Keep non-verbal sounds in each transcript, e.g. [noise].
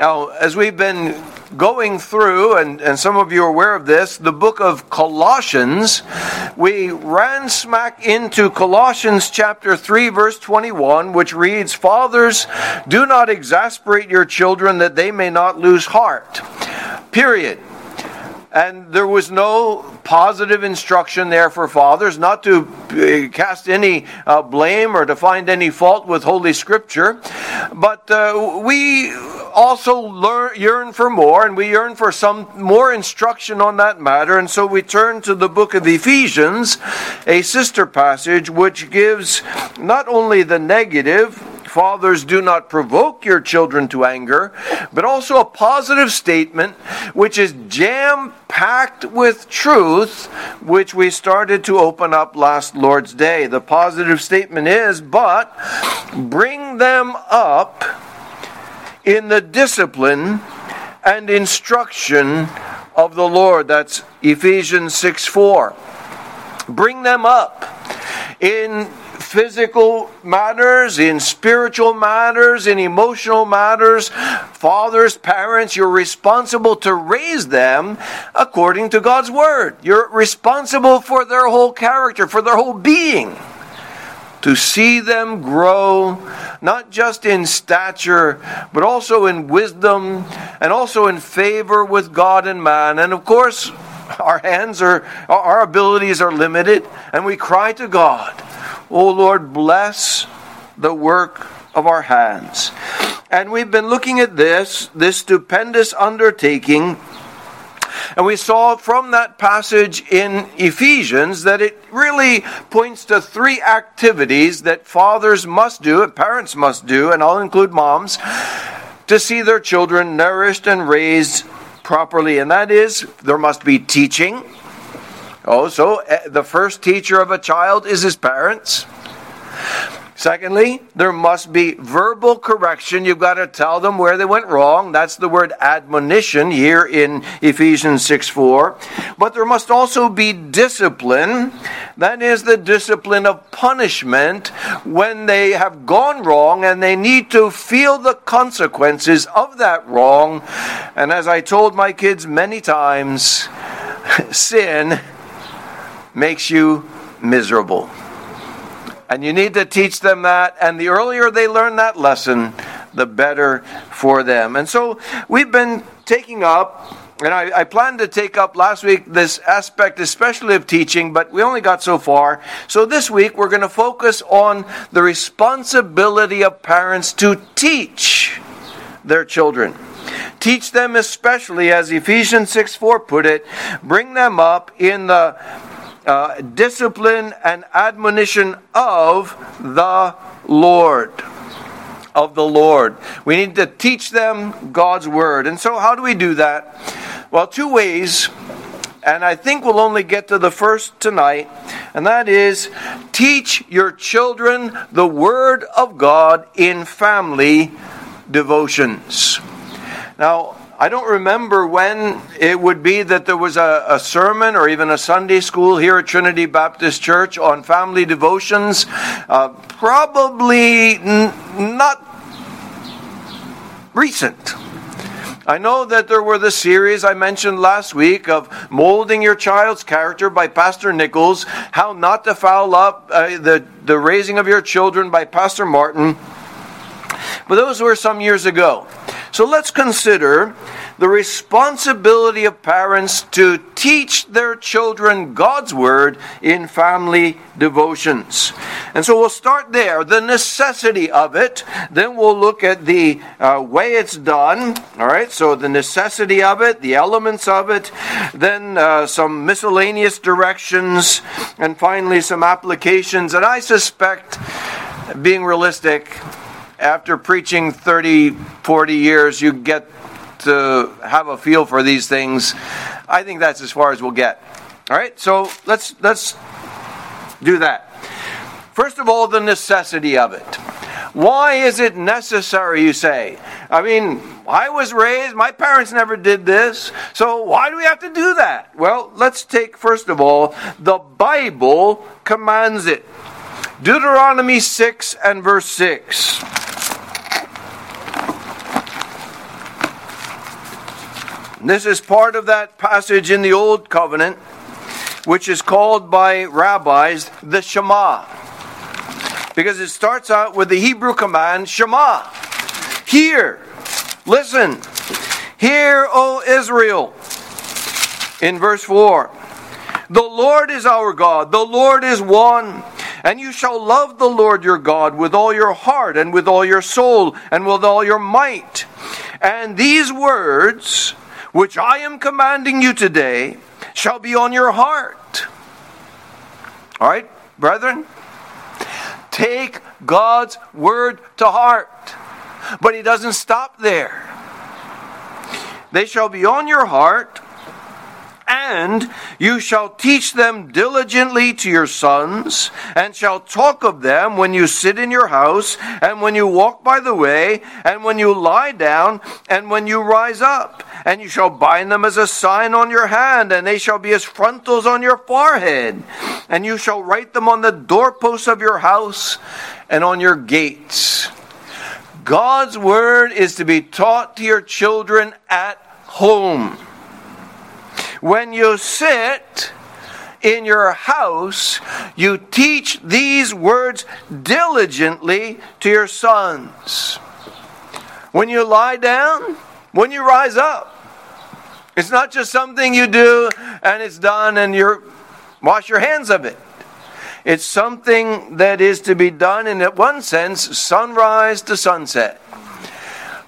Now, as we've been going through, and, and some of you are aware of this, the book of Colossians, we ran smack into Colossians chapter 3, verse 21, which reads, Fathers, do not exasperate your children that they may not lose heart. Period. And there was no positive instruction there for fathers not to uh, cast any uh, blame or to find any fault with Holy Scripture. But uh, we also learn, yearn for more, and we yearn for some more instruction on that matter. And so we turn to the book of Ephesians, a sister passage which gives not only the negative, Fathers, do not provoke your children to anger, but also a positive statement which is jam packed with truth, which we started to open up last Lord's Day. The positive statement is, but bring them up in the discipline and instruction of the Lord. That's Ephesians 6 4. Bring them up in physical matters, in spiritual matters, in emotional matters. Fathers, parents, you're responsible to raise them according to God's word. You're responsible for their whole character, for their whole being. To see them grow, not just in stature, but also in wisdom and also in favor with God and man. And of course, our hands are, our abilities are limited, and we cry to God O Lord, bless the work of our hands. And we've been looking at this, this stupendous undertaking. And we saw from that passage in Ephesians that it really points to three activities that fathers must do, and parents must do, and I'll include moms, to see their children nourished and raised properly. And that is, there must be teaching Oh, so eh, the first teacher of a child is his parents. Secondly, there must be verbal correction. You've got to tell them where they went wrong. That's the word admonition here in Ephesians 6 4. But there must also be discipline. That is the discipline of punishment when they have gone wrong and they need to feel the consequences of that wrong. And as I told my kids many times, [laughs] sin makes you miserable. And you need to teach them that. And the earlier they learn that lesson, the better for them. And so we've been taking up, and I, I planned to take up last week this aspect, especially of teaching, but we only got so far. So this week we're going to focus on the responsibility of parents to teach their children. Teach them especially, as Ephesians 6 4 put it, bring them up in the uh, discipline and admonition of the Lord. Of the Lord. We need to teach them God's word. And so, how do we do that? Well, two ways. And I think we'll only get to the first tonight, and that is teach your children the Word of God in family devotions. Now, I don't remember when it would be that there was a, a, sermon or even a Sunday school here at Trinity Baptist Church on family devotions. Uh, probably n- not recent. I know that there were the series I mentioned last week of molding your child's character by Pastor Nichols, how not to foul up uh, the, the raising of your children by Pastor Martin. But those were some years ago. So let's consider the responsibility of parents to teach their children God's Word in family devotions. And so we'll start there, the necessity of it. Then we'll look at the uh, way it's done. All right, so the necessity of it, the elements of it, then uh, some miscellaneous directions, and finally some applications. And I suspect, being realistic, after preaching 30, 40 years, you get to have a feel for these things. I think that's as far as we'll get. All right, so let's let's do that. First of all, the necessity of it. Why is it necessary, you say? I mean, I was raised, my parents never did this, so why do we have to do that? Well, let's take, first of all, the Bible commands it. Deuteronomy 6 and verse 6. This is part of that passage in the Old Covenant, which is called by rabbis the Shema. Because it starts out with the Hebrew command Shema. Hear, listen, hear, O Israel. In verse 4 The Lord is our God, the Lord is one. And you shall love the Lord your God with all your heart and with all your soul and with all your might. And these words, which I am commanding you today, shall be on your heart. All right, brethren? Take God's word to heart. But he doesn't stop there. They shall be on your heart and you shall teach them diligently to your sons, and shall talk of them when you sit in your house, and when you walk by the way, and when you lie down, and when you rise up. And you shall bind them as a sign on your hand, and they shall be as frontals on your forehead. And you shall write them on the doorposts of your house and on your gates. God's word is to be taught to your children at home. When you sit in your house, you teach these words diligently to your sons. When you lie down, when you rise up. It's not just something you do and it's done and you wash your hands of it. It's something that is to be done in one sense, sunrise to sunset.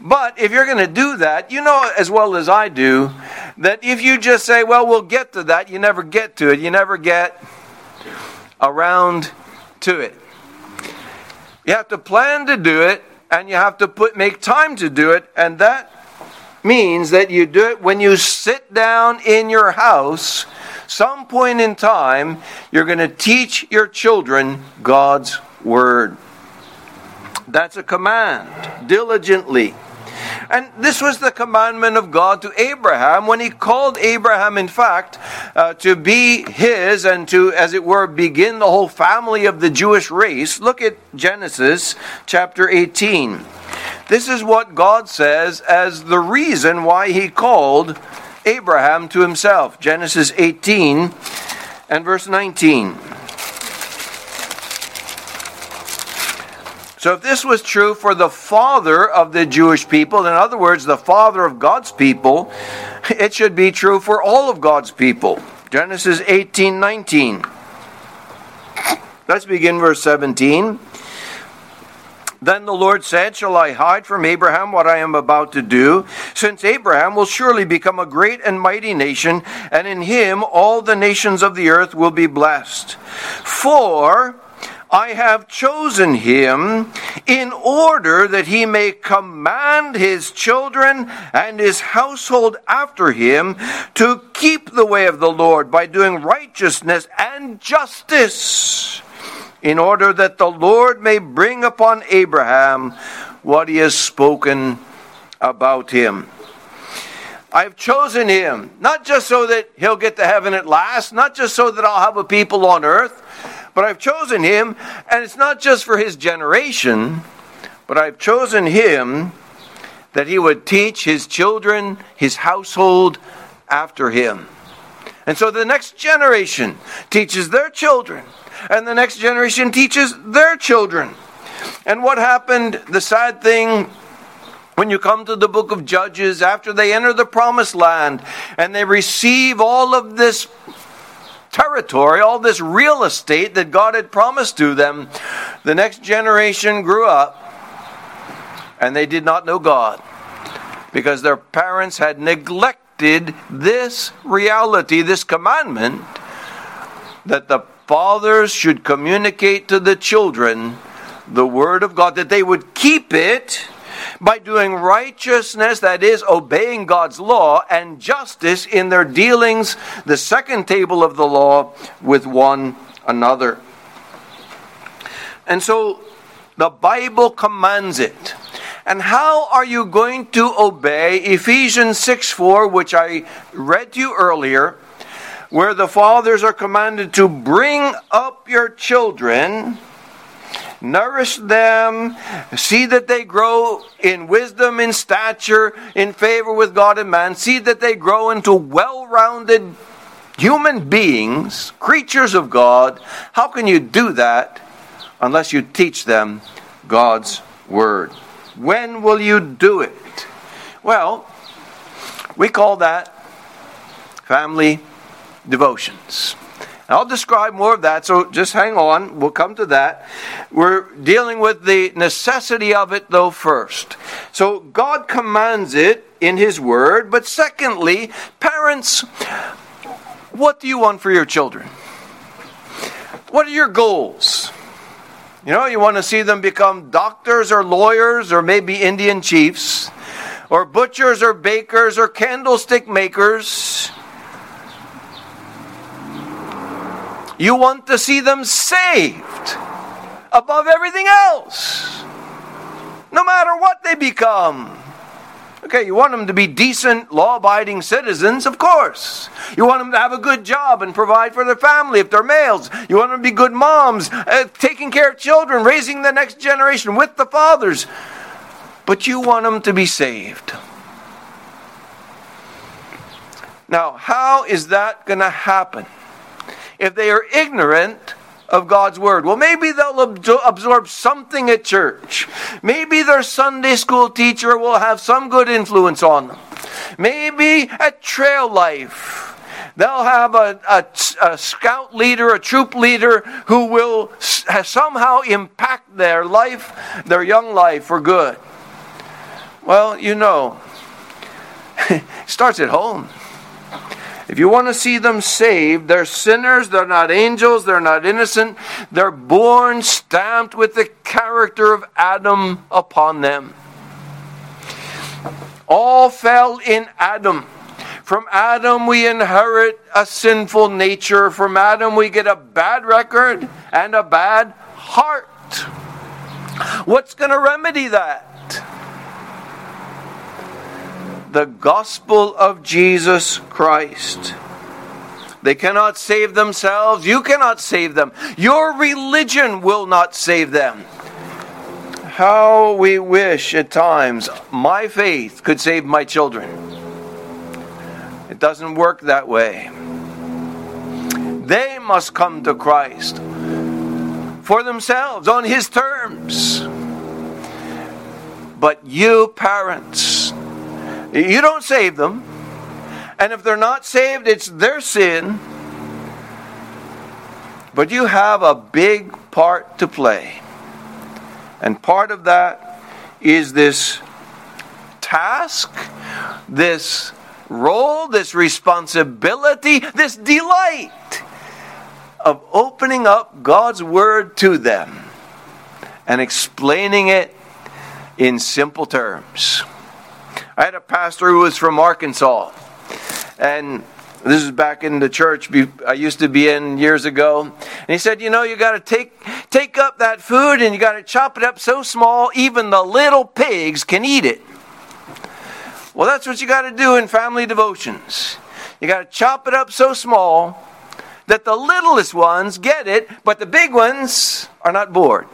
But if you're going to do that, you know as well as I do that if you just say, well, we'll get to that, you never get to it. You never get around to it. You have to plan to do it and you have to put make time to do it and that means that you do it when you sit down in your house some point in time you're going to teach your children God's word. That's a command diligently and this was the commandment of God to Abraham when he called Abraham, in fact, uh, to be his and to, as it were, begin the whole family of the Jewish race. Look at Genesis chapter 18. This is what God says as the reason why he called Abraham to himself. Genesis 18 and verse 19. So, if this was true for the father of the Jewish people, in other words, the father of God's people, [laughs] it should be true for all of God's people. Genesis 18 19. Let's begin verse 17. Then the Lord said, Shall I hide from Abraham what I am about to do? Since Abraham will surely become a great and mighty nation, and in him all the nations of the earth will be blessed. For I have chosen him in order that he may command his children and his household after him to keep the way of the Lord by doing righteousness and justice, in order that the Lord may bring upon Abraham what he has spoken about him. I've chosen him, not just so that he'll get to heaven at last, not just so that I'll have a people on earth but I've chosen him, and it's not just for his generation, but I've chosen him that he would teach his children, his household after him. And so the next generation teaches their children, and the next generation teaches their children. And what happened, the sad thing when you come to the book of Judges, after they enter the promised land and they receive all of this territory, all this real estate that God had promised to them, the next generation grew up and they did not know God because their parents had neglected this reality, this commandment that the fathers should communicate to the children the word of God, that they would keep it by doing righteousness, that is, obeying God's law, and justice in their dealings, the second table of the law, with one another. And so the Bible commands it. And how are you going to obey Ephesians 6 4, which I read to you earlier, where the fathers are commanded to bring up your children nourish them, see that they grow in wisdom, in stature, in favor with God and man, see that they grow into well rounded human beings, creatures of God. How can you do that unless you teach them God's Word? When will you do it? Well, we call that family devotions. I'll describe more of that, so just hang on. We'll come to that. We're dealing with the necessity of it, though, first. So, God commands it in His Word, but secondly, parents, what do you want for your children? What are your goals? You know, you want to see them become doctors or lawyers or maybe Indian chiefs or butchers or bakers or candlestick makers. You want to see them saved above everything else, no matter what they become. Okay, you want them to be decent, law abiding citizens, of course. You want them to have a good job and provide for their family if they're males. You want them to be good moms, uh, taking care of children, raising the next generation with the fathers. But you want them to be saved. Now, how is that going to happen? If they are ignorant of God's word. Well, maybe they'll absorb something at church. Maybe their Sunday school teacher will have some good influence on them. Maybe at trail life. They'll have a, a, a scout leader, a troop leader who will somehow impact their life, their young life for good. Well, you know, [laughs] it starts at home. If you want to see them saved, they're sinners, they're not angels, they're not innocent, they're born stamped with the character of Adam upon them. All fell in Adam. From Adam, we inherit a sinful nature. From Adam, we get a bad record and a bad heart. What's going to remedy that? The gospel of Jesus Christ. They cannot save themselves. You cannot save them. Your religion will not save them. How we wish at times my faith could save my children. It doesn't work that way. They must come to Christ for themselves on His terms. But you, parents, you don't save them. And if they're not saved, it's their sin. But you have a big part to play. And part of that is this task, this role, this responsibility, this delight of opening up God's Word to them and explaining it in simple terms. I had a pastor who was from Arkansas, and this is back in the church I used to be in years ago. And he said, You know, you got to take, take up that food and you got to chop it up so small, even the little pigs can eat it. Well, that's what you got to do in family devotions. You got to chop it up so small that the littlest ones get it, but the big ones are not bored.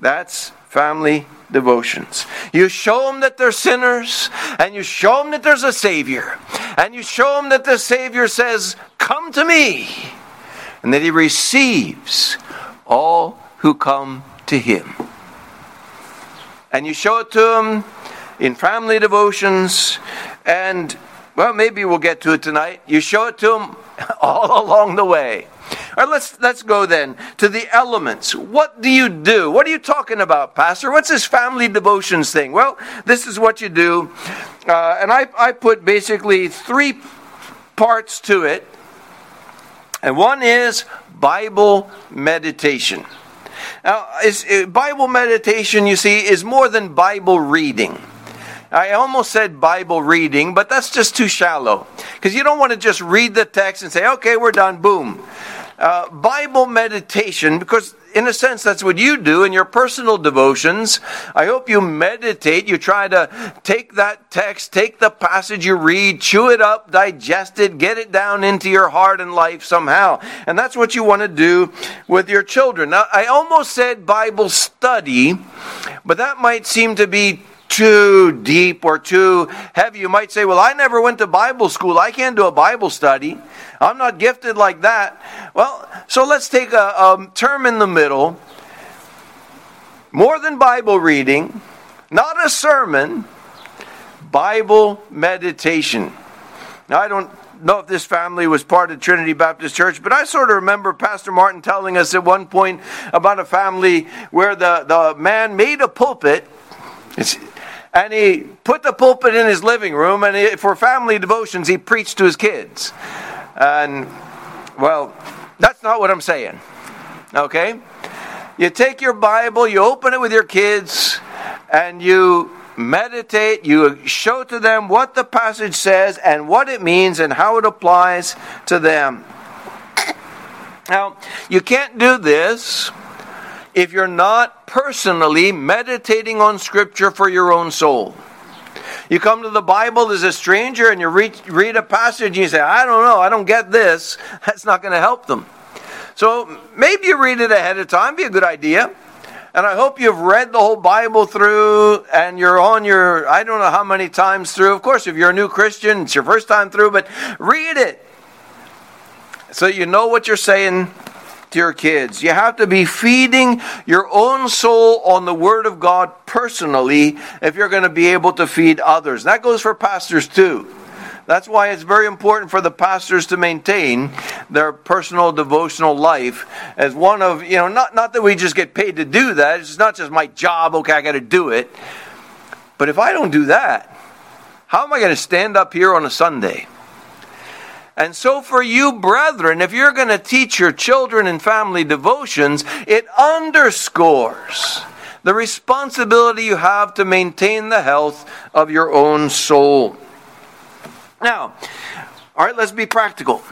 That's family devotions. You show them that they're sinners, and you show them that there's a Savior, and you show them that the Savior says, Come to me, and that He receives all who come to Him. And you show it to them in family devotions, and well, maybe we'll get to it tonight. You show it to them [laughs] all along the way. Let's, let's go then to the elements. What do you do? What are you talking about, Pastor? What's this family devotions thing? Well, this is what you do. Uh, and I, I put basically three parts to it. And one is Bible meditation. Now, is, uh, Bible meditation, you see, is more than Bible reading. I almost said Bible reading, but that's just too shallow. Because you don't want to just read the text and say, okay, we're done, boom. Uh, Bible meditation, because in a sense, that's what you do in your personal devotions. I hope you meditate. You try to take that text, take the passage you read, chew it up, digest it, get it down into your heart and life somehow. And that's what you want to do with your children. Now, I almost said Bible study, but that might seem to be too deep or too heavy. You might say, Well, I never went to Bible school. I can't do a Bible study. I'm not gifted like that. Well, so let's take a, a term in the middle more than Bible reading, not a sermon, Bible meditation. Now, I don't know if this family was part of Trinity Baptist Church, but I sort of remember Pastor Martin telling us at one point about a family where the, the man made a pulpit. And he put the pulpit in his living room, and he, for family devotions, he preached to his kids. And, well, that's not what I'm saying. Okay? You take your Bible, you open it with your kids, and you meditate, you show to them what the passage says and what it means and how it applies to them. Now, you can't do this if you're not personally meditating on Scripture for your own soul. You come to the Bible as a stranger and you read, read a passage and you say, I don't know, I don't get this. [laughs] That's not going to help them. So maybe you read it ahead of time, be a good idea. And I hope you've read the whole Bible through and you're on your, I don't know how many times through. Of course, if you're a new Christian, it's your first time through, but read it so you know what you're saying to your kids. You have to be feeding your own soul on the Word of God personally if you're going to be able to feed others. That goes for pastors too. That's why it's very important for the pastors to maintain their personal devotional life as one of, you know, not, not that we just get paid to do that. It's not just my job, okay, I got to do it. But if I don't do that, how am I going to stand up here on a Sunday? And so, for you, brethren, if you're going to teach your children in family devotions, it underscores the responsibility you have to maintain the health of your own soul. Now, all right, let's be practical.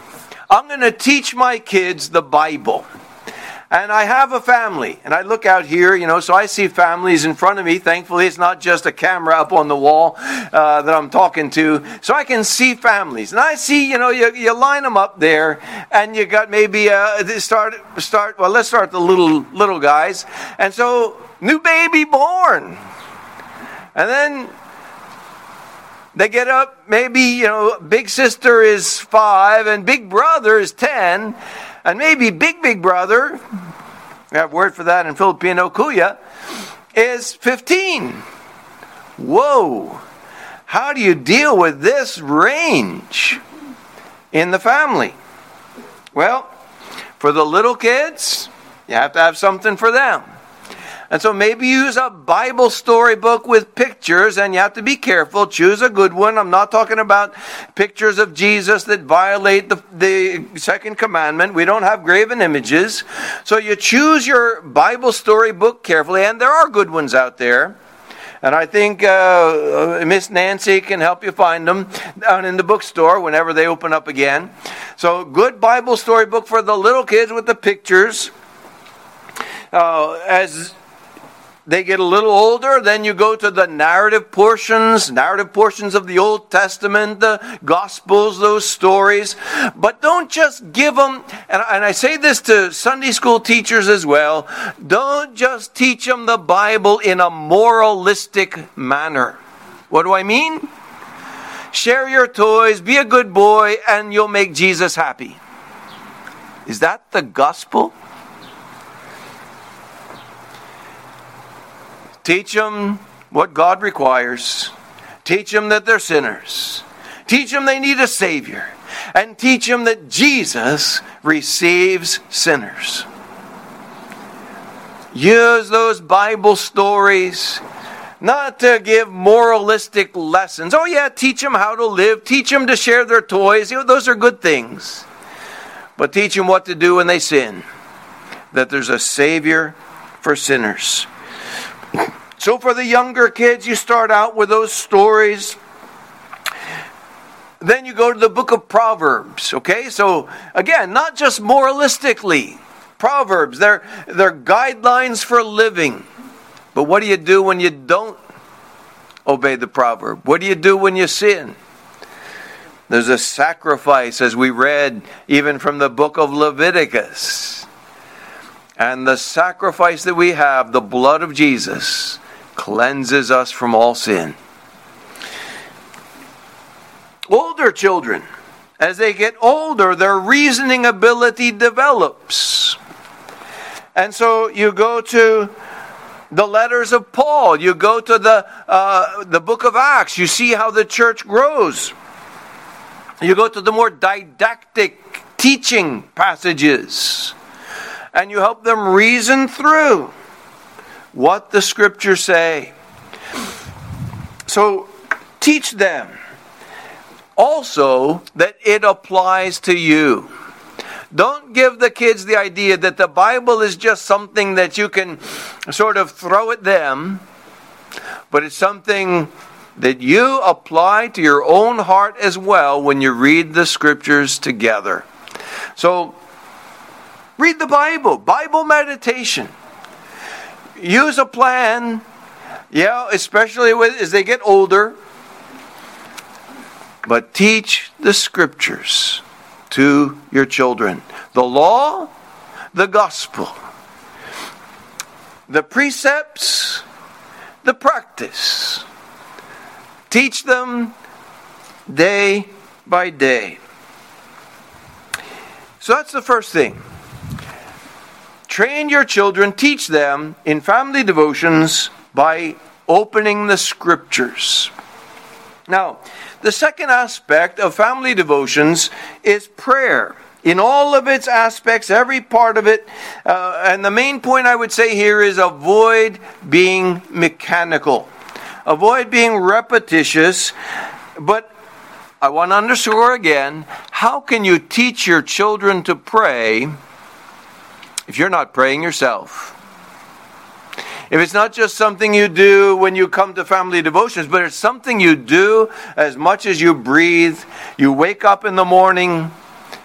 I'm going to teach my kids the Bible and I have a family, and I look out here, you know, so I see families in front of me. Thankfully, it's not just a camera up on the wall uh, that I'm talking to, so I can see families. And I see, you know, you, you line them up there, and you got maybe uh, start start. Well, let's start the little little guys, and so new baby born, and then they get up, maybe, you know, big sister is five and big brother is ten, and maybe Big Big Brother, we have word for that in Filipino, Kuya, is 15. Whoa! How do you deal with this range in the family? Well, for the little kids, you have to have something for them. And so maybe use a Bible storybook with pictures, and you have to be careful. Choose a good one. I'm not talking about pictures of Jesus that violate the, the second commandment. We don't have graven images. So you choose your Bible storybook carefully, and there are good ones out there. And I think uh, uh Miss Nancy can help you find them down in the bookstore whenever they open up again. So, good Bible storybook for the little kids with the pictures. Uh, as they get a little older, then you go to the narrative portions, narrative portions of the Old Testament, the Gospels, those stories. But don't just give them, and, and I say this to Sunday school teachers as well, don't just teach them the Bible in a moralistic manner. What do I mean? Share your toys, be a good boy, and you'll make Jesus happy. Is that the gospel? Teach them what God requires. Teach them that they're sinners. Teach them they need a Savior. And teach them that Jesus receives sinners. Use those Bible stories not to give moralistic lessons. Oh, yeah, teach them how to live, teach them to share their toys. You know, those are good things. But teach them what to do when they sin, that there's a Savior for sinners. So, for the younger kids, you start out with those stories then you go to the book of Proverbs, okay? So again, not just moralistically. Proverbs, they're, they're guidelines for living. But what do you do when you don't obey the proverb? What do you do when you sin? There's a sacrifice, as we read even from the book of Leviticus. And the sacrifice that we have, the blood of Jesus, cleanses us from all sin. Older children, as they get older, their reasoning ability develops. And so you go to the letters of Paul, you go to the, uh, the book of Acts, you see how the church grows. You go to the more didactic teaching passages and you help them reason through what the scriptures say. So teach them also that it applies to you. Don't give the kids the idea that the Bible is just something that you can sort of throw at them, but it's something that you apply to your own heart as well when you read the scriptures together. So, read the Bible, Bible meditation. Use a plan, yeah, especially with, as they get older. But teach the scriptures to your children the law, the gospel, the precepts, the practice. Teach them day by day. So that's the first thing. Train your children, teach them in family devotions by opening the scriptures. Now, the second aspect of family devotions is prayer. In all of its aspects, every part of it. Uh, and the main point I would say here is avoid being mechanical. Avoid being repetitious, but I want to underscore again how can you teach your children to pray if you're not praying yourself? If it's not just something you do when you come to family devotions, but it's something you do as much as you breathe, you wake up in the morning,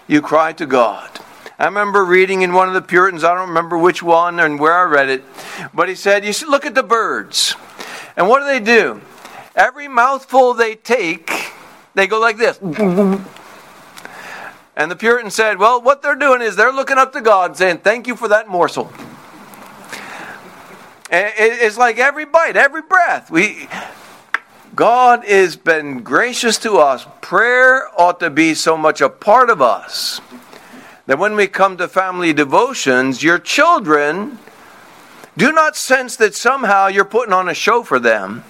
you cry to God. I remember reading in one of the Puritans, I don't remember which one and where I read it, but he said, You should look at the birds. And what do they do? Every mouthful they take, they go like this. And the Puritan said, Well, what they're doing is they're looking up to God saying, Thank you for that morsel. It's like every bite, every breath. We, God has been gracious to us. Prayer ought to be so much a part of us that when we come to family devotions, your children do not sense that somehow you're putting on a show for them,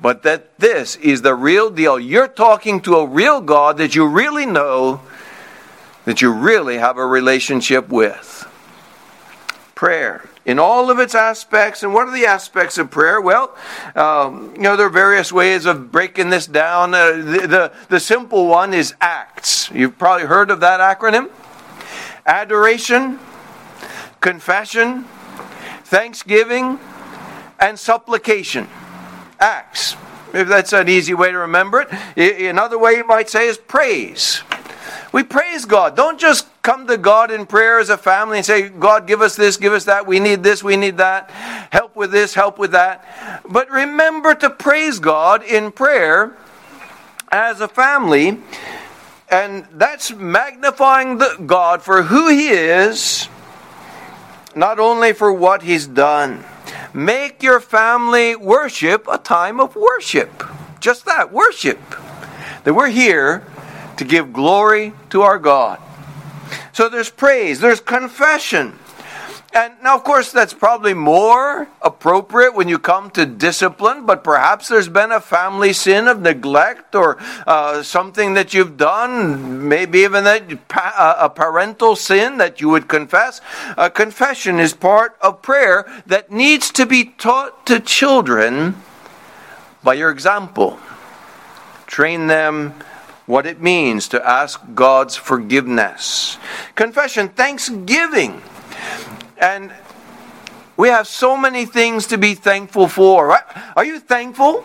but that this is the real deal. You're talking to a real God that you really know, that you really have a relationship with. Prayer in all of its aspects. And what are the aspects of prayer? Well, um, you know, there are various ways of breaking this down. Uh, the, the, the simple one is ACTS. You've probably heard of that acronym adoration, confession, thanksgiving, and supplication. Acts. If that's an easy way to remember it. Another way you might say is praise. We praise God. Don't just come to God in prayer as a family and say, God, give us this, give us that. We need this, we need that. Help with this, help with that. But remember to praise God in prayer as a family. And that's magnifying the God for who He is not only for what he's done. Make your family worship a time of worship. Just that, worship. That we're here to give glory to our God. So there's praise, there's confession. And now, of course, that's probably more appropriate when you come to discipline, but perhaps there's been a family sin of neglect or uh, something that you've done, maybe even that, uh, a parental sin that you would confess. A confession is part of prayer that needs to be taught to children by your example. Train them what it means to ask God's forgiveness. Confession, thanksgiving and we have so many things to be thankful for. Right? Are you thankful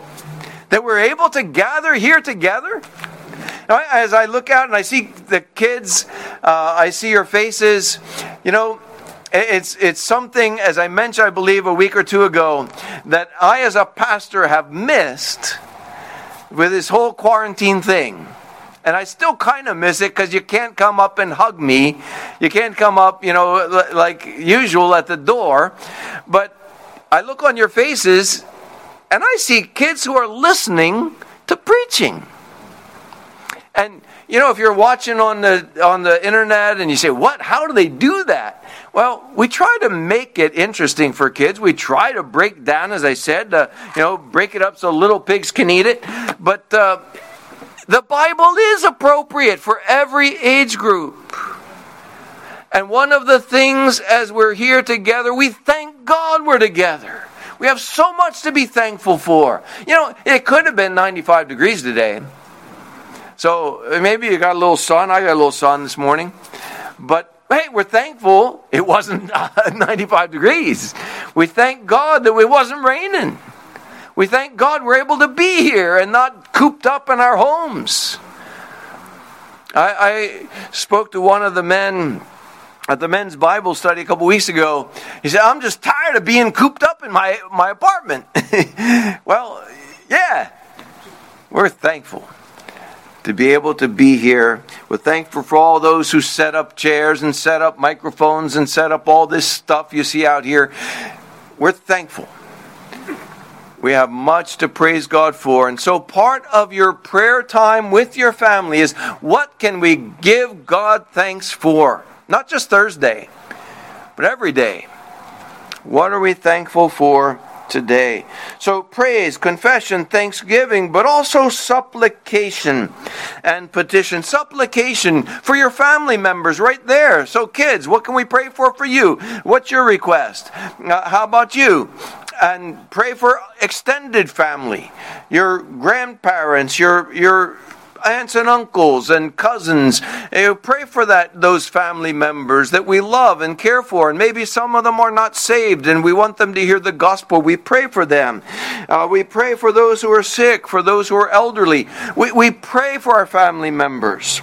that we're able to gather here together? As I look out and I see the kids, uh, I see your faces, you know, it's, it's something, as I mentioned, I believe, a week or two ago, that I, as a pastor, have missed with this whole quarantine thing. And I still kind of miss it because you can't come up and hug me. You can't come up, you know, like usual at the door. But I look on your faces and I see kids who are listening to preaching. And you know, if you're watching on the on the internet and you say, "What? How do they do that?" Well, we try to make it interesting for kids. We try to break down, as I said, uh, you know, break it up so little pigs can eat it. But uh, the Bible is appropriate for every age group. And one of the things as we're here together, we thank God we're together. We have so much to be thankful for. You know, it could have been 95 degrees today. So maybe you got a little sun. I got a little sun this morning. But hey, we're thankful it wasn't [laughs] 95 degrees. We thank God that it wasn't raining. We thank God we're able to be here and not cooped up in our homes. I, I spoke to one of the men at the men's Bible study a couple weeks ago. He said, I'm just tired of being cooped up in my, my apartment. [laughs] well, yeah, we're thankful to be able to be here. We're thankful for all those who set up chairs and set up microphones and set up all this stuff you see out here. We're thankful. We have much to praise God for. And so, part of your prayer time with your family is what can we give God thanks for? Not just Thursday, but every day. What are we thankful for? today. So, praise, confession, thanksgiving, but also supplication and petition. Supplication for your family members right there. So, kids, what can we pray for for you? What's your request? Uh, how about you? And pray for extended family, your grandparents, your your aunts and uncles and cousins. You pray for that those family members that we love and care for, and maybe some of them are not saved, and we want them to hear the gospel. We pray for them. Uh, we pray for those who are sick, for those who are elderly. We, we pray for our family members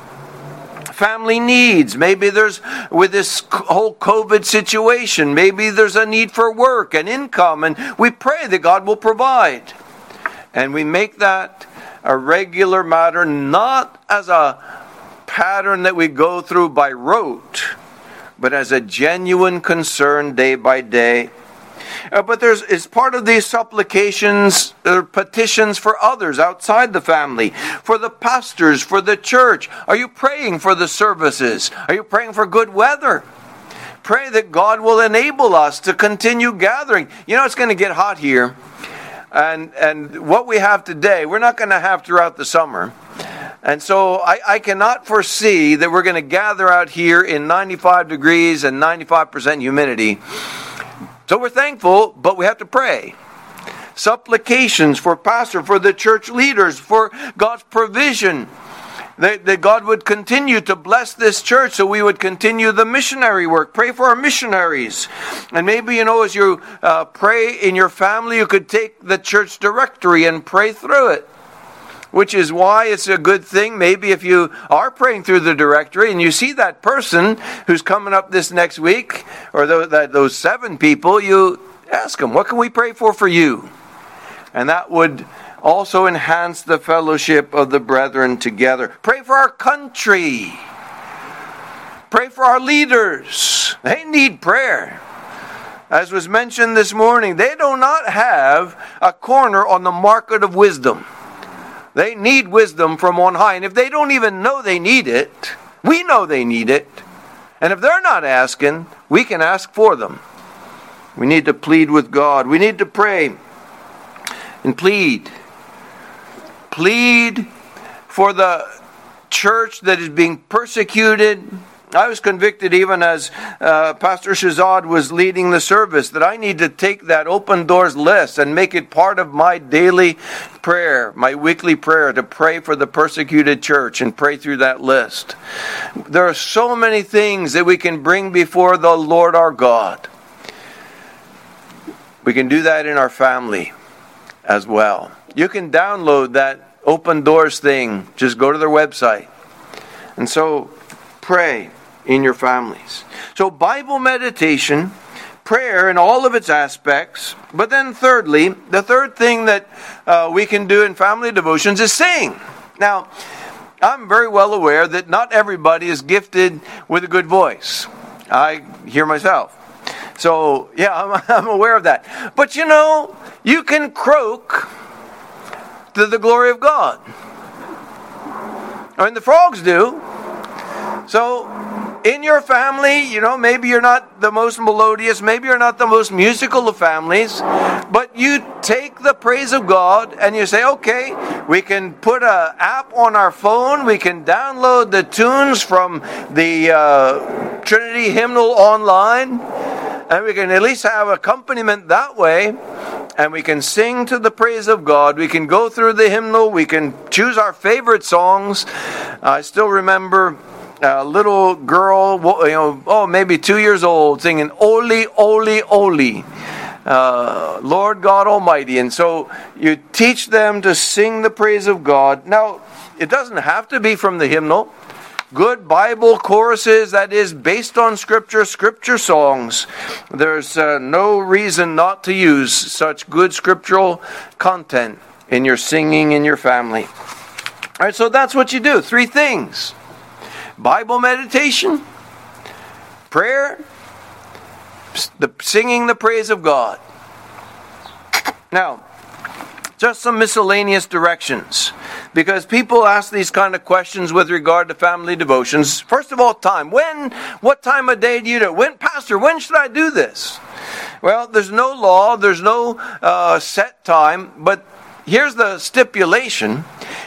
family needs. Maybe there's, with this whole COVID situation, maybe there's a need for work and income, and we pray that God will provide. And we make that a regular matter, not as a pattern that we go through by rote, but as a genuine concern day by day. Uh, but there's it's part of these supplications or petitions for others outside the family, for the pastors, for the church. Are you praying for the services? Are you praying for good weather? Pray that God will enable us to continue gathering. You know, it's going to get hot here. And, and what we have today, we're not going to have throughout the summer. And so I, I cannot foresee that we're going to gather out here in 95 degrees and 95% humidity. So we're thankful, but we have to pray. Supplications for pastor, for the church leaders, for God's provision that, that God would continue to bless this church so we would continue the missionary work. Pray for our missionaries. And maybe, you know, as you uh, pray in your family, you could take the church directory and pray through it. Which is why it's a good thing, maybe if you are praying through the directory and you see that person who's coming up this next week, or those, seven people, you ask them, What can we pray for for you? And that would also enhance the fellowship of the brethren together. Pray for our country. Pray for our leaders. They need prayer. As was mentioned this morning, they do not have a corner on the market of wisdom. They need wisdom from on high. And if they don't even know they need it, we know they need it. And if they're not asking, we can ask for them. We need to plead with God. We need to pray and plead plead for the church that is being persecuted. I was convicted even as uh, Pastor Shazad was leading the service that I need to take that open doors list and make it part of my daily prayer, my weekly prayer to pray for the persecuted church and pray through that list. There are so many things that we can bring before the Lord our God. We can do that in our family as well. You can download that open doors thing. Just go to their website. And so pray in your families. So, Bible meditation, prayer in all of its aspects. But then, thirdly, the third thing that uh, we can do in family devotions is sing. Now, I'm very well aware that not everybody is gifted with a good voice. I hear myself. So, yeah, I'm, [laughs] I'm aware of that. But you know, you can croak to the glory of God. I mean, the frogs do. So, in your family, you know, maybe you're not the most melodious, maybe you're not the most musical of families, but you take the praise of God and you say, okay, we can put an app on our phone, we can download the tunes from the uh, Trinity hymnal online, and we can at least have accompaniment that way and we can sing to the praise of God. We can go through the hymnal. We can choose our favorite songs. I still remember a little girl, you know, oh, maybe two years old, singing "Oli, Oli, Oli." Uh, Lord God Almighty. And so you teach them to sing the praise of God. Now, it doesn't have to be from the hymnal. Good Bible choruses, that is, based on Scripture, Scripture songs. There's uh, no reason not to use such good scriptural content in your singing in your family. All right, so that's what you do. Three things Bible meditation, prayer, the singing the praise of God. Now, just some miscellaneous directions because people ask these kind of questions with regard to family devotions. First of all, time. When, what time of day do you do? When, Pastor, when should I do this? Well, there's no law, there's no uh, set time, but here's the stipulation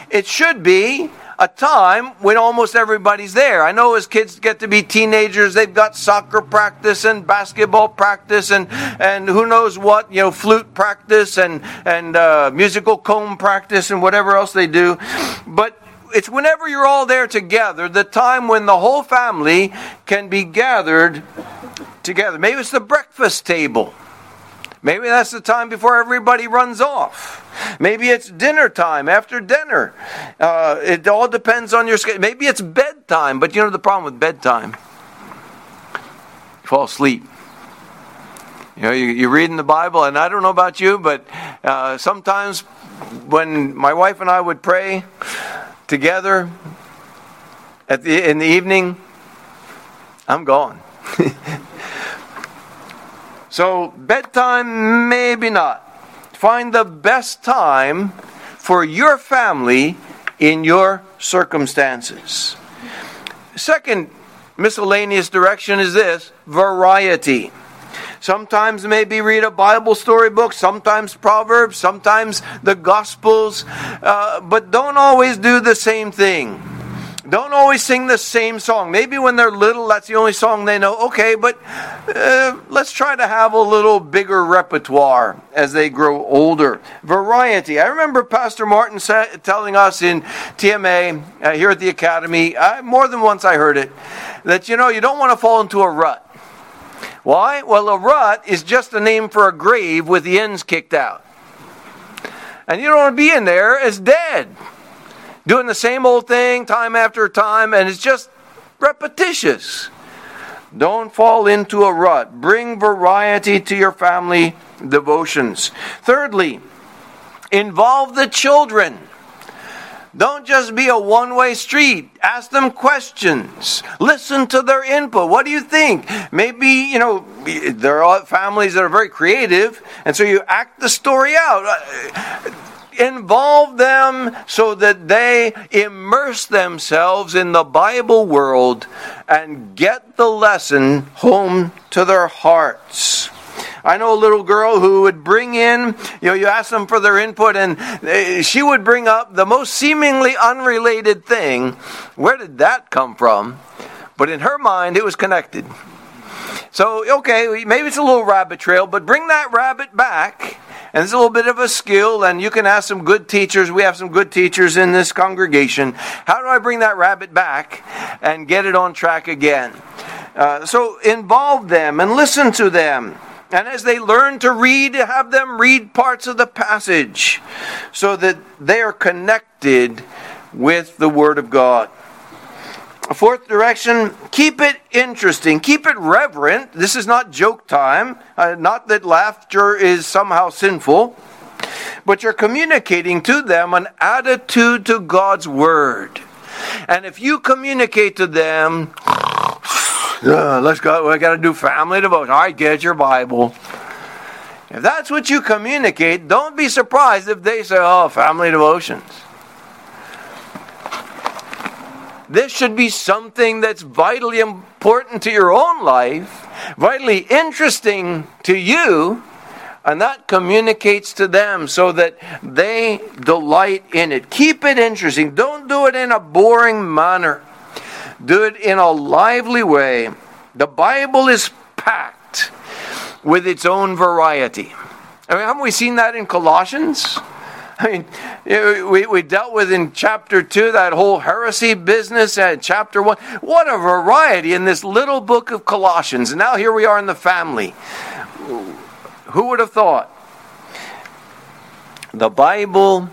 it should be a time when almost everybody's there. I know as kids get to be teenagers, they've got soccer practice and basketball practice and, and who knows what, you know, flute practice and, and uh, musical comb practice and whatever else they do. But it's whenever you're all there together, the time when the whole family can be gathered together. Maybe it's the breakfast table. Maybe that's the time before everybody runs off. Maybe it's dinner time after dinner. Uh, it all depends on your schedule. Maybe it's bedtime, but you know the problem with bedtime? You fall asleep. You know, you, you reading the Bible, and I don't know about you, but uh, sometimes when my wife and I would pray together at the, in the evening, I'm gone. [laughs] So, bedtime, maybe not. Find the best time for your family in your circumstances. Second miscellaneous direction is this variety. Sometimes maybe read a Bible storybook, sometimes Proverbs, sometimes the Gospels, uh, but don't always do the same thing. Don't always sing the same song. Maybe when they're little, that's the only song they know. Okay, but uh, let's try to have a little bigger repertoire as they grow older. Variety. I remember Pastor Martin sa- telling us in TMA uh, here at the Academy, uh, more than once I heard it, that you know, you don't want to fall into a rut. Why? Well, a rut is just a name for a grave with the ends kicked out. And you don't want to be in there as dead doing the same old thing time after time, and it's just repetitious. Don't fall into a rut. Bring variety to your family devotions. Thirdly, involve the children. Don't just be a one way street. Ask them questions. Listen to their input. What do you think? Maybe, you know, there are families that are very creative, and so you act the story out involve them so that they immerse themselves in the Bible world and get the lesson home to their hearts. I know a little girl who would bring in, you know, you ask them for their input, and eh, she would bring up the most seemingly unrelated thing. Where did that come from? But in her mind, it was connected. So, okay, maybe it's a little rabbit trail, but bring that rabbit back and it's a little bit of a skill, and you can ask some good teachers. We have some good teachers in this congregation. How do I bring that rabbit back and get it on track again? Uh, so involve them and listen to them. And as they learn to read, have them read parts of the passage so that they are connected with the Word of God. Fourth direction, keep it interesting, keep it reverent. This is not joke time, uh, not that laughter is somehow sinful, but you're communicating to them an attitude to God's Word. And if you communicate to them, uh, let's go, we got to do family devotion. All right, get your Bible. If that's what you communicate, don't be surprised if they say, oh, family devotions. This should be something that's vitally important to your own life, vitally interesting to you, and that communicates to them so that they delight in it. Keep it interesting. Don't do it in a boring manner, do it in a lively way. The Bible is packed with its own variety. I mean, haven't we seen that in Colossians? I mean, we, we dealt with in chapter 2 that whole heresy business and chapter 1. What a variety in this little book of Colossians. And now here we are in the family. Who would have thought? The Bible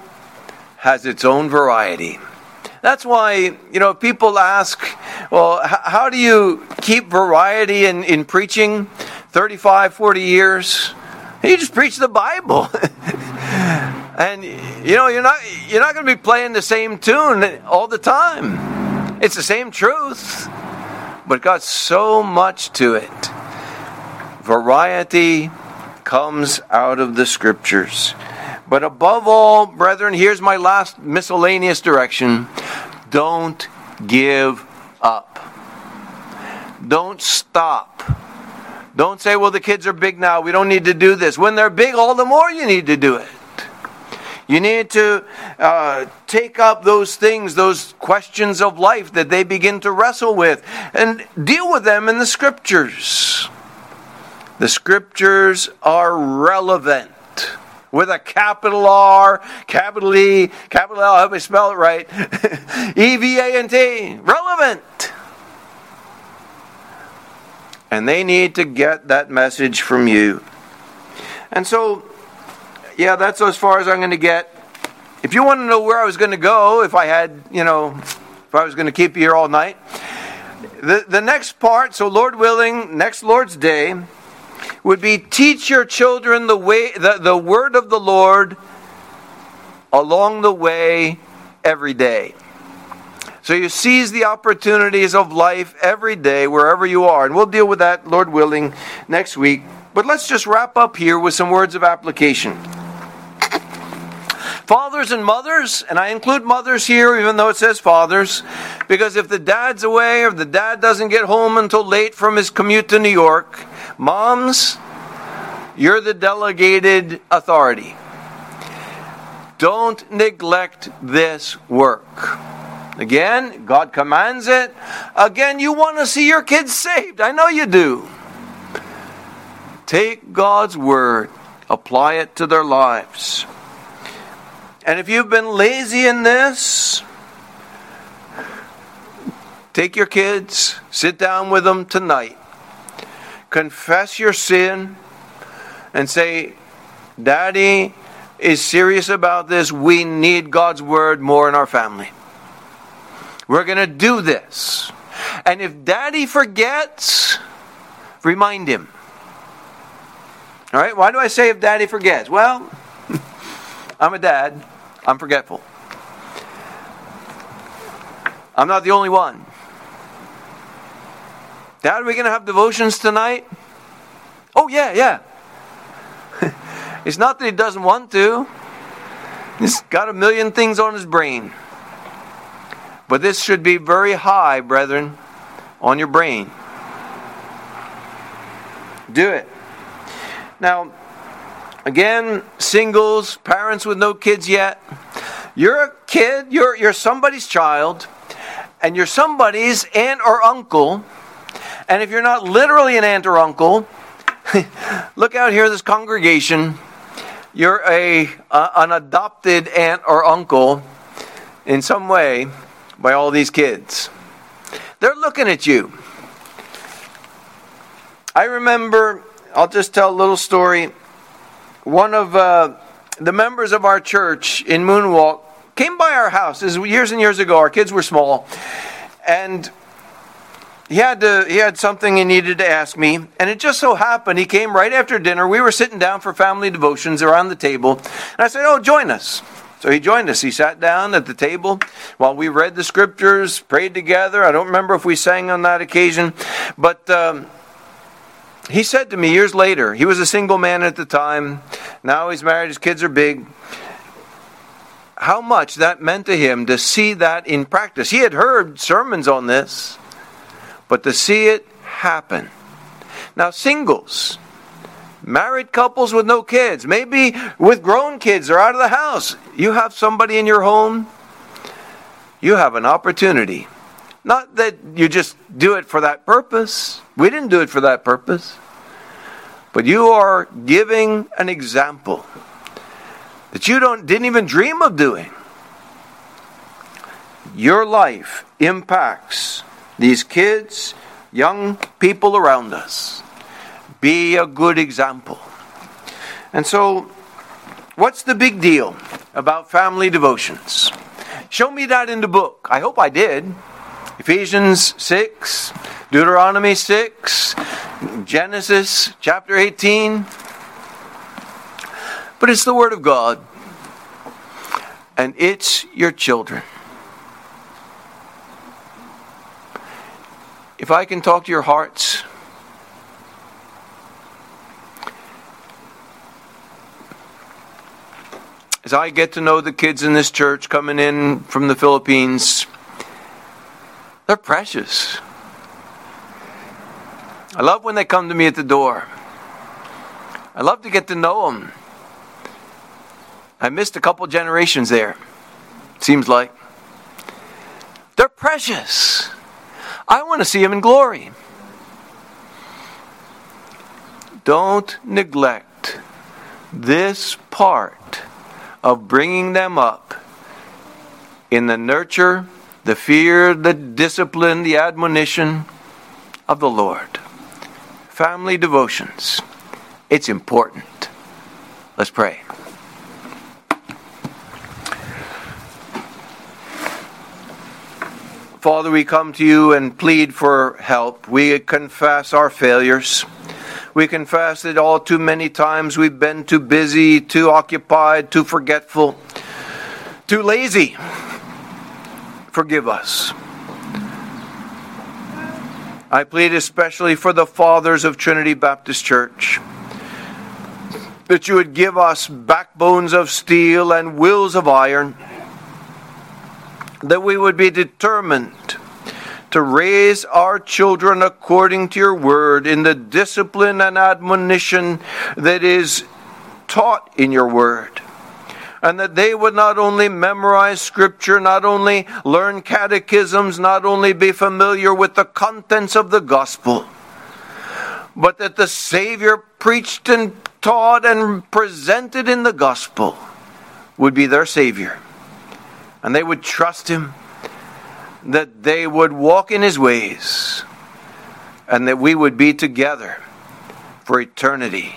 has its own variety. That's why, you know, people ask, well, how do you keep variety in, in preaching 35, 40 years? You just preach the Bible. [laughs] And you know, you're not you're not going to be playing the same tune all the time. It's the same truth, but got so much to it. Variety comes out of the scriptures. But above all, brethren, here's my last miscellaneous direction. Don't give up. Don't stop. Don't say, well, the kids are big now. We don't need to do this. When they're big, all the more you need to do it. You need to uh, take up those things, those questions of life that they begin to wrestle with, and deal with them in the scriptures. The scriptures are relevant with a capital R, capital E, capital L, I hope I spell it right, [laughs] E V A N T, relevant. And they need to get that message from you. And so yeah, that's as far as I'm going to get. If you want to know where I was going to go, if I had, you know, if I was going to keep you here all night, the, the next part, so Lord willing, next Lord's Day, would be teach your children the way, the, the word of the Lord along the way every day. So you seize the opportunities of life every day, wherever you are. And we'll deal with that, Lord willing, next week. But let's just wrap up here with some words of application. Fathers and mothers, and I include mothers here, even though it says fathers, because if the dad's away or the dad doesn't get home until late from his commute to New York, moms, you're the delegated authority. Don't neglect this work. Again, God commands it. Again, you want to see your kids saved. I know you do. Take God's word, apply it to their lives. And if you've been lazy in this, take your kids, sit down with them tonight, confess your sin, and say, Daddy is serious about this. We need God's word more in our family. We're going to do this. And if daddy forgets, remind him. All right? Why do I say if daddy forgets? Well, [laughs] I'm a dad. I'm forgetful. I'm not the only one. Dad, are we going to have devotions tonight? Oh, yeah, yeah. [laughs] it's not that he doesn't want to, he's got a million things on his brain. But this should be very high, brethren, on your brain. Do it. Now, Again, singles, parents with no kids yet. You're a kid, you're, you're somebody's child, and you're somebody's aunt or uncle. And if you're not literally an aunt or uncle, [laughs] look out here, this congregation. You're a, an adopted aunt or uncle in some way by all these kids. They're looking at you. I remember I'll just tell a little story. One of uh, the members of our church in Moonwalk came by our house. This years and years ago. Our kids were small, and he had to, he had something he needed to ask me, and it just so happened he came right after dinner. We were sitting down for family devotions around the table, and I said, "Oh, join us." So he joined us. He sat down at the table while we read the scriptures, prayed together. I don't remember if we sang on that occasion, but. Um, he said to me years later, he was a single man at the time. Now he's married, his kids are big. How much that meant to him to see that in practice. He had heard sermons on this, but to see it happen. Now, singles, married couples with no kids, maybe with grown kids, they're out of the house. You have somebody in your home, you have an opportunity. Not that you just do it for that purpose. We didn't do it for that purpose. But you are giving an example that you don't didn't even dream of doing. Your life impacts these kids, young people around us. Be a good example. And so, what's the big deal about family devotions? Show me that in the book. I hope I did. Ephesians 6, Deuteronomy 6, Genesis chapter 18. But it's the Word of God, and it's your children. If I can talk to your hearts, as I get to know the kids in this church coming in from the Philippines, they're precious. I love when they come to me at the door. I love to get to know them. I missed a couple generations there, seems like. They're precious. I want to see them in glory. Don't neglect this part of bringing them up in the nurture the fear, the discipline, the admonition of the Lord. Family devotions. It's important. Let's pray. Father, we come to you and plead for help. We confess our failures. We confess that all too many times we've been too busy, too occupied, too forgetful, too lazy forgive us. I plead especially for the fathers of Trinity Baptist Church that you would give us backbones of steel and wills of iron, that we would be determined to raise our children according to your word in the discipline and admonition that is taught in your word and that they would not only memorize scripture, not only learn catechisms, not only be familiar with the contents of the gospel, but that the Savior preached and taught and presented in the gospel would be their Savior. And they would trust Him, that they would walk in His ways, and that we would be together for eternity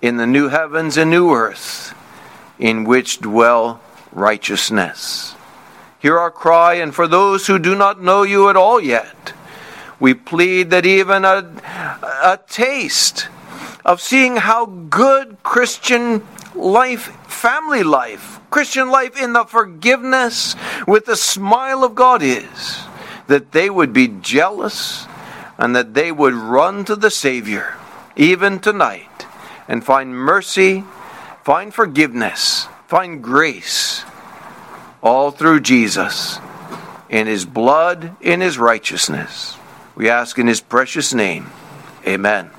in the new heavens and new earth in which dwell righteousness. Hear our cry, and for those who do not know you at all yet, we plead that even a, a taste of seeing how good Christian life, family life, Christian life in the forgiveness with the smile of God is, that they would be jealous and that they would run to the Savior even tonight and find mercy Find forgiveness, find grace, all through Jesus, in his blood, in his righteousness. We ask in his precious name. Amen.